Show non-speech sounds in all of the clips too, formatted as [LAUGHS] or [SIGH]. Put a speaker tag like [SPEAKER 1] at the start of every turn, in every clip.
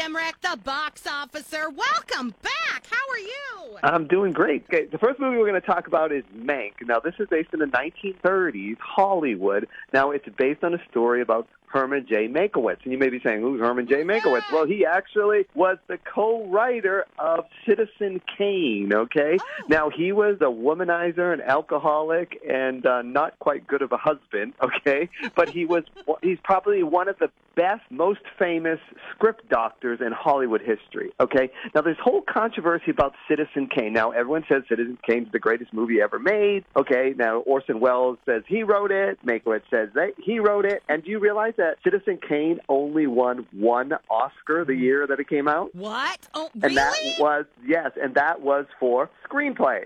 [SPEAKER 1] The box officer. Welcome back. How are you?
[SPEAKER 2] I'm doing great. Okay, the first movie we're going to talk about is Mank. Now, this is based in the 1930s Hollywood. Now, it's based on a story about Herman J. Mankiewicz. And you may be saying, who's Herman J. Mankiewicz? Well, he actually was the co-writer of Citizen Kane, okay?
[SPEAKER 1] Oh.
[SPEAKER 2] Now, he was a womanizer, an alcoholic, and uh, not quite good of a husband, [LAUGHS] okay? But he was, [LAUGHS] he's probably one of the best, most famous script doctors in Hollywood history, okay? Now, there's whole controversy about Citizen Kane. Now, everyone says Citizen Kane's the greatest movie ever made, okay? Now, Orson Welles says he wrote it, Mankiewicz says that he wrote it, and do you realize that Citizen Kane only won one Oscar the year that it came out?
[SPEAKER 1] What? Oh,
[SPEAKER 2] And that was yes, and that was for screenplay.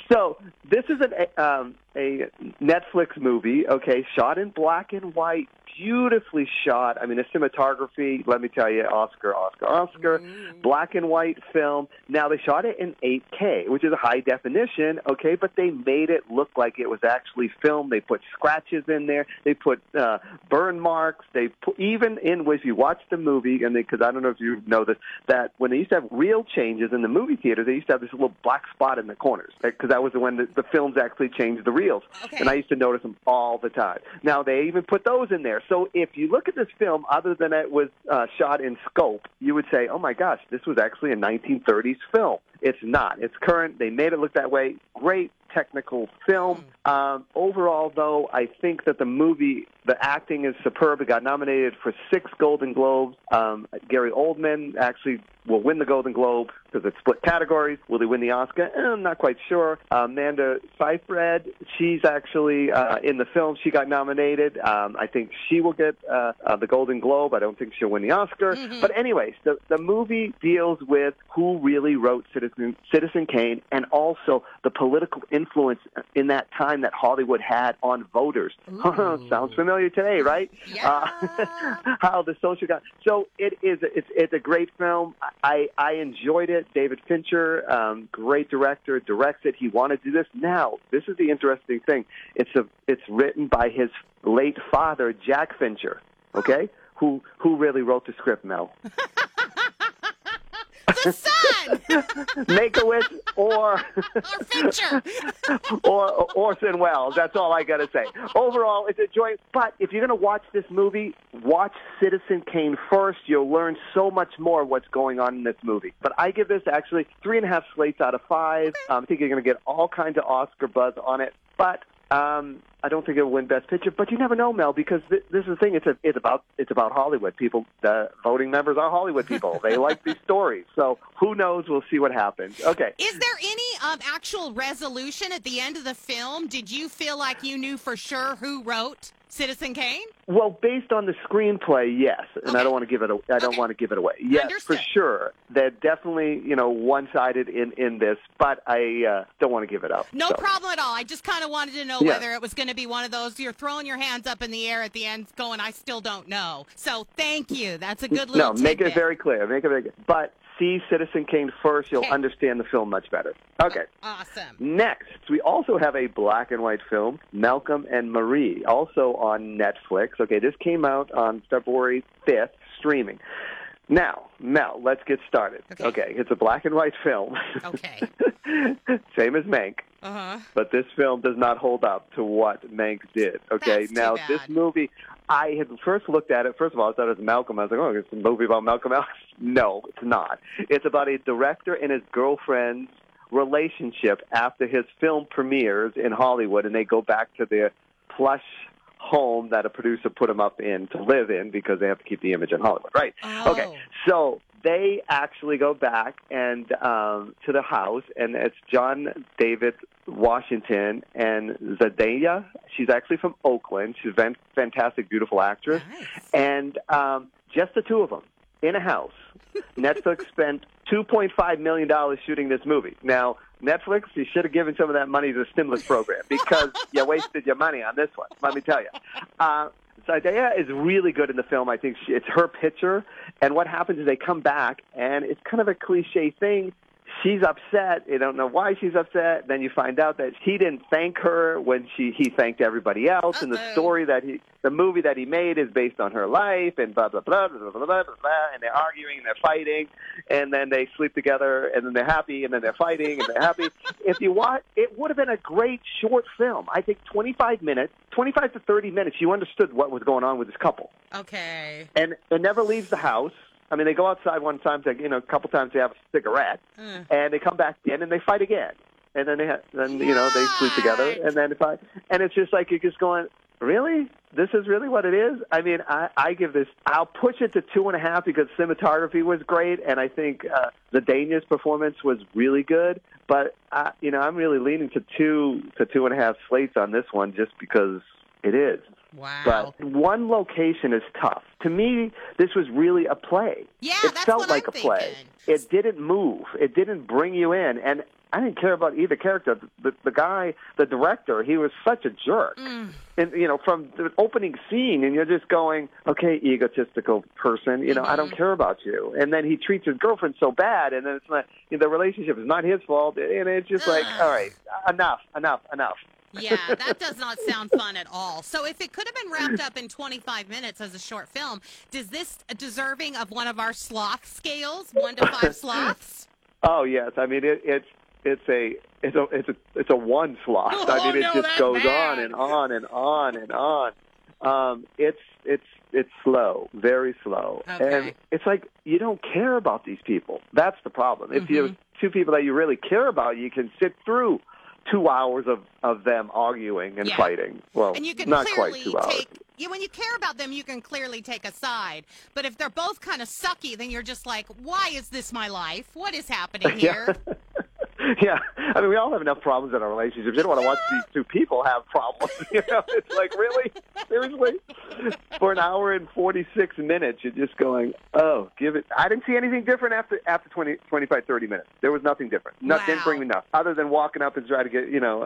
[SPEAKER 2] [LAUGHS] so this is an, um, a Netflix movie, okay, shot in black and white, beautifully shot. I mean, the cinematography. Let me tell you, Oscar, Oscar, Oscar. Black and white film. Now they shot it in 8K, which is a high definition, okay, but they made it look like it was actually filmed. They put scratches in there. They put uh, burn marks. They put, even in if you watch the movie, and because I don't know if you know this, that when they used to have reel changes in the movie theater, they used to have this little black spot in the corners because that was when the, the films actually changed the reels.
[SPEAKER 1] Okay.
[SPEAKER 2] And I used to notice them all the time. Now they even put those in there. So if you look at this film, other than it was uh, shot in scope, you would say, "Oh my gosh, this was actually a 1930s film." It's not. It's current. They made it look that way. Great technical film. Um, overall, though, I think that the movie, the acting is superb. It got nominated for six Golden Globes. Um, Gary Oldman actually will win the Golden Globe because it's split categories. Will he win the Oscar? Eh, I'm not quite sure. Uh, Amanda Seyfried, she's actually uh, in the film. She got nominated. Um, I think she will get uh, uh, the Golden Globe. I don't think she'll win the Oscar. But anyways, the the movie deals with who really wrote Citizen Citizen Kane and also the political influence in that time that Hollywood had on voters. [LAUGHS] Sounds familiar today, right?
[SPEAKER 1] Yeah.
[SPEAKER 2] Uh, [LAUGHS] how the social got. So it is. It's it's a great film. I I enjoyed it. David Fincher, um, great director, directs it. He wanted to do this. Now, this is the interesting thing. It's a it's written by his late father, Jack Fincher. Okay, who who really wrote the script, Mel? [LAUGHS]
[SPEAKER 1] son [LAUGHS]
[SPEAKER 2] Mankiewicz or [LAUGHS]
[SPEAKER 1] or Fincher. [LAUGHS]
[SPEAKER 2] or Orson Welles. That's all I got to say. Overall, it's a joy. But if you're going to watch this movie, watch Citizen Kane first. You'll learn so much more what's going on in this movie. But I give this actually three and a half slates out of five. Um, I think you're going to get all kinds of Oscar buzz on it. But um, I don't think it'll win Best Picture, but you never know, Mel, because th- this is the thing. It's a, it's about it's about Hollywood. People, the voting members are Hollywood people. [LAUGHS] they like these stories, so who knows? We'll see what happens. Okay.
[SPEAKER 1] Is there any um, actual resolution at the end of the film? Did you feel like you knew for sure who wrote Citizen Kane?
[SPEAKER 2] Well, based on the screenplay, yes, and
[SPEAKER 1] Okay.
[SPEAKER 2] I don't want to give it. A, I don't
[SPEAKER 1] Okay.
[SPEAKER 2] want to give it away. Yes,
[SPEAKER 1] Understood.
[SPEAKER 2] for sure. They're definitely you know one-sided in in this, but I uh, don't want to give it up.
[SPEAKER 1] No
[SPEAKER 2] So,
[SPEAKER 1] problem at all. I just kind of wanted to know
[SPEAKER 2] Yeah.
[SPEAKER 1] whether it was going to be one of those you're throwing your hands up in the air at the end, going, "I still don't know." So thank you. That's a good little.
[SPEAKER 2] No,
[SPEAKER 1] little.
[SPEAKER 2] make it very clear. Make it very. But see Citizen Kane first. You'll
[SPEAKER 1] Okay.
[SPEAKER 2] understand the film much better. Okay.
[SPEAKER 1] awesome.
[SPEAKER 2] Next, we also have a black and white film, Malcolm and Marie, also on Netflix. Okay, this came out on February 5th, streaming. Now, Mel, let's get started.
[SPEAKER 1] Okay.
[SPEAKER 2] it's a black and white film.
[SPEAKER 1] Okay. [LAUGHS]
[SPEAKER 2] Same as Mank,
[SPEAKER 1] Uh huh.
[SPEAKER 2] but this film does not hold up to what Mank did. Okay,
[SPEAKER 1] That's too
[SPEAKER 2] now this movie, I had first looked at it. First of all, I thought it was Malcolm. I was like, oh, it's a movie about Malcolm X. [LAUGHS] No, it's not. It's about a director and his girlfriend's relationship after his film premieres in Hollywood, and they go back to their plush home that a producer put them up in to live in because they have to keep the image in Hollywood, right?
[SPEAKER 1] Oh.
[SPEAKER 2] Okay, so they actually go back and um, to the house, and it's John David Washington and Zendaya. She's actually from Oakland. She's a fan- fantastic, beautiful actress,
[SPEAKER 1] Nice.
[SPEAKER 2] and um, just the two of them in a house. [LAUGHS] Netflix spent $2.5 million shooting this movie. Now, Netflix, you should have given some of that money to the stimulus program because [LAUGHS] you wasted your money on this one, let me tell you. Uh, Zendaya is really good in the film. I think she, it's her picture. And what happens is they come back, and it's kind of a cliche thing. She's upset. You don't know why she's upset. Then you find out that he didn't thank her when she he thanked everybody else. And the story that he, the movie that he made is based on her life, and blah blah blah blah blah blah blah. blah and they're arguing, and they're fighting, and then they sleep together, and then they're happy, and then they're fighting, and they're happy. [LAUGHS] if you watch, it would have been a great short film. I think 25 minutes, 25 to 30 minutes. You understood what was going on with this couple
[SPEAKER 1] Okay.
[SPEAKER 2] and it never leaves the house. I mean, they go outside one time, to, you know, a couple times they have a cigarette,
[SPEAKER 1] Mm.
[SPEAKER 2] and they come back in and they fight again, and then they ha- then you know they sleep together, and then if I and it's just like you're just going, really, this is really what it is. I mean, I I give this, I'll push it to two and a half because cinematography was great, and I think uh, Zendaya's performance was really good, but uh, you know, I'm really leaning to two to two and a half slates on this one just because it is.
[SPEAKER 1] Wow.
[SPEAKER 2] But one location is tough. To me, this was really a play.
[SPEAKER 1] Yeah,
[SPEAKER 2] it
[SPEAKER 1] that's
[SPEAKER 2] felt
[SPEAKER 1] what
[SPEAKER 2] like
[SPEAKER 1] I'm
[SPEAKER 2] a play.
[SPEAKER 1] thinking.
[SPEAKER 2] It didn't move. It didn't bring you in, and I didn't care about either character. The, the guy, the director, he was such a jerk.
[SPEAKER 1] Mm.
[SPEAKER 2] And you know, from the opening scene, and you're just going, okay, egotistical person. You know, I don't
[SPEAKER 1] Mhm.
[SPEAKER 2] care about you. And then he treats his girlfriend so bad, and then it's not. You know, the relationship is not his fault, and it's just like, all right, enough, enough, enough.
[SPEAKER 1] Yeah, that does not sound fun at all. So if it could have been wrapped up in 25 minutes as a short film, does this deserving of one of our sloth scales, one to five [LAUGHS] sloths?
[SPEAKER 2] Oh yes, I mean it, it's it's a it's a it's a it's a one slot.
[SPEAKER 1] Oh,
[SPEAKER 2] I mean it
[SPEAKER 1] no,
[SPEAKER 2] just goes
[SPEAKER 1] bad.
[SPEAKER 2] on and on and on and on. Um, it's it's it's slow, very slow,
[SPEAKER 1] Okay.
[SPEAKER 2] and it's like you don't care about these people. That's the problem. If you
[SPEAKER 1] Mhm.
[SPEAKER 2] have two people that you really care about, you can sit through two hours of of them arguing and
[SPEAKER 1] Yeah.
[SPEAKER 2] fighting. Well,
[SPEAKER 1] And you can
[SPEAKER 2] not quite two hours.
[SPEAKER 1] take you when you care about them, you can clearly take a side. But if they're both kind of sucky, then you're just like, why is this my life? What is happening [LAUGHS] here?
[SPEAKER 2] yeah, [LAUGHS] I mean, we all have enough problems in our relationships. You don't want to watch these two people have problems. [LAUGHS] You know, it's like really, seriously, for an hour and forty six minutes, you're just going, oh, give it. I didn't see anything different after after 20, 25, 30 minutes. There was nothing different. No,
[SPEAKER 1] Wow.
[SPEAKER 2] Didn't bring me nothing other than walking up and trying to get you know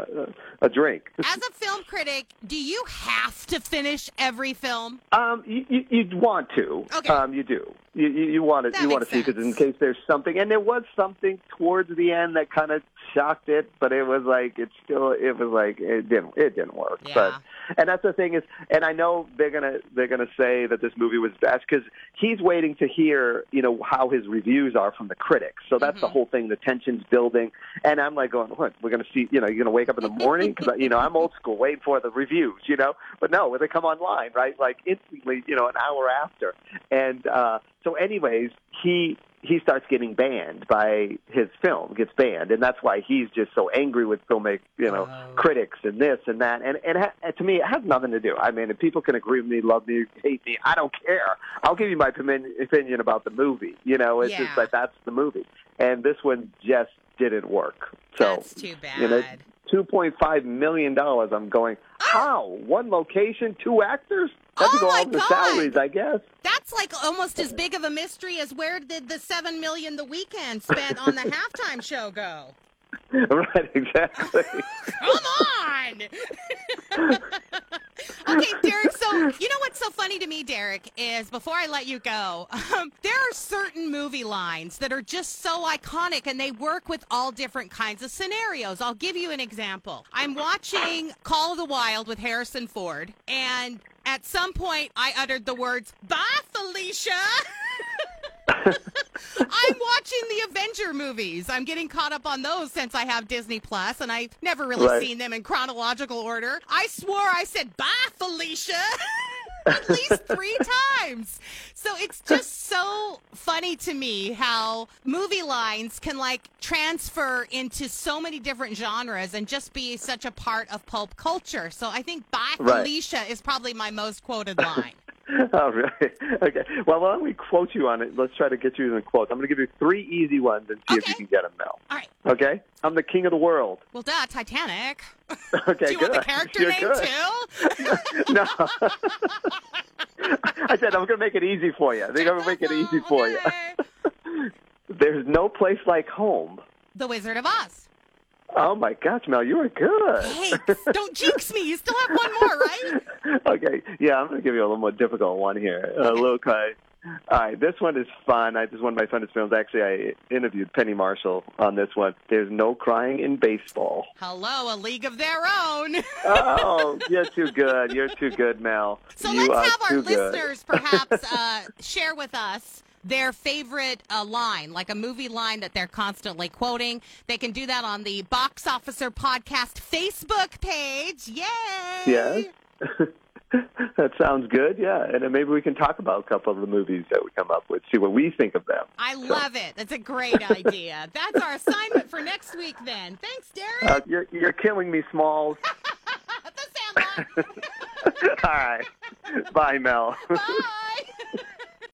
[SPEAKER 2] a, a drink. [LAUGHS]
[SPEAKER 1] As a film critic, do you have to finish every film?
[SPEAKER 2] Um, you, you you'd want to.
[SPEAKER 1] Okay.
[SPEAKER 2] Um, you do. You you, you want to
[SPEAKER 1] That
[SPEAKER 2] you want to see because in case there's something, and there was something towards the end that kind of shocked it, but it was like it still it was like it didn't it didn't work.
[SPEAKER 1] Yeah.
[SPEAKER 2] But and that's the thing is, and I know they're gonna they're gonna say that this movie was best because he's waiting to hear you know how his reviews are from the critics. So that's the
[SPEAKER 1] Mhm.
[SPEAKER 2] whole thing. The tension's building, and I'm like going, what? We're gonna see. You know, you're gonna wake up in the morning because you know I'm old school, waiting for the reviews. You know, but no, when they come online, right? Like instantly, you know, an hour after, and uh, so anyways, he he starts getting banned by his film gets banned, and that's why he's just so angry with filmmaking, you know,
[SPEAKER 1] Oh.
[SPEAKER 2] critics and this and that. And and, ha- to me, it has nothing to do. I mean, if people can agree with me, love me, hate me, I don't care. I'll give you my opinion about the movie. You know, it's
[SPEAKER 1] Yeah.
[SPEAKER 2] just like that's the movie, and this one just didn't work. So
[SPEAKER 1] That's too bad.
[SPEAKER 2] you know, two point five million dollars. I'm going. Ah! How one location, two actors? That's
[SPEAKER 1] Oh,
[SPEAKER 2] go all the
[SPEAKER 1] God.
[SPEAKER 2] salaries, I guess.
[SPEAKER 1] That's like almost as big of a mystery as where did the seven million the Weeknd spent on the halftime show go? [LAUGHS]
[SPEAKER 2] right, exactly. [LAUGHS]
[SPEAKER 1] Come on. [LAUGHS] [LAUGHS] okay, Derek. So you know what's so funny to me, Derek, is before I let you go, um, there are certain movie lines that are just so iconic, and they work with all different kinds of scenarios. I'll give you an example. I'm watching Call of the Wild with Harrison Ford, and at some point, I uttered the words "Bye, Felicia." [LAUGHS] I'm watching the Avenger movies. I'm getting caught up on those since I have Disney Plus, and I've never really
[SPEAKER 2] Right.
[SPEAKER 1] seen them in chronological order. I swore I said "Bye, Felicia." [LAUGHS] At least three [LAUGHS] times. So it's just so funny to me how movie lines can like transfer into so many different genres and just be such a part of pulp culture. So I think Bye
[SPEAKER 2] Right.
[SPEAKER 1] Felicia is probably my most quoted line. [LAUGHS] [LAUGHS]
[SPEAKER 2] oh, really? Okay. Well, why don't we quote you on it? Let's try to get you in the quotes. I'm going to give you three easy ones and see if you can get them now.
[SPEAKER 1] All right.
[SPEAKER 2] Okay? I'm the king of the world.
[SPEAKER 1] Well, duh, Titanic. [LAUGHS]
[SPEAKER 2] Okay,
[SPEAKER 1] Do you
[SPEAKER 2] good.
[SPEAKER 1] want the character
[SPEAKER 2] You're
[SPEAKER 1] name
[SPEAKER 2] good.
[SPEAKER 1] too? [LAUGHS]
[SPEAKER 2] no. I said I'm going to make it easy for you. I think I'm going to make it easy for you. There's no place like home.
[SPEAKER 1] The Wizard of Oz.
[SPEAKER 2] Oh my gosh, Mel, you are good.
[SPEAKER 1] Hey, don't jinx me. You still have one more, right? [LAUGHS]
[SPEAKER 2] okay, yeah, I'm going to give you a little more difficult one here. Uh,
[SPEAKER 1] Okay.
[SPEAKER 2] Luke, I, All right, this one is fun. I, this is one of my funnest films. Actually, I interviewed Penny Marshall on this one. There's no crying in baseball.
[SPEAKER 1] Hello, a league of their own. [LAUGHS]
[SPEAKER 2] oh, you're too good. You're too good, Mel.
[SPEAKER 1] So
[SPEAKER 2] you
[SPEAKER 1] let's have our listeners perhaps uh, share with us their favorite uh, line, like a movie line that they're constantly quoting. They can do that on the Box Officer Podcast Facebook page. Yay!
[SPEAKER 2] Yeah. [LAUGHS] that sounds good. Yeah, and then maybe we can talk about a couple of the movies that we come up with, see what we think of them.
[SPEAKER 1] I so. love it. That's a great idea. [LAUGHS] That's our assignment for next week. Then, thanks, Derek.
[SPEAKER 2] Uh, you're you're killing me, Smalls. [LAUGHS]
[SPEAKER 1] the Sandlot.
[SPEAKER 2] All right. Bye, Mel.
[SPEAKER 1] Bye.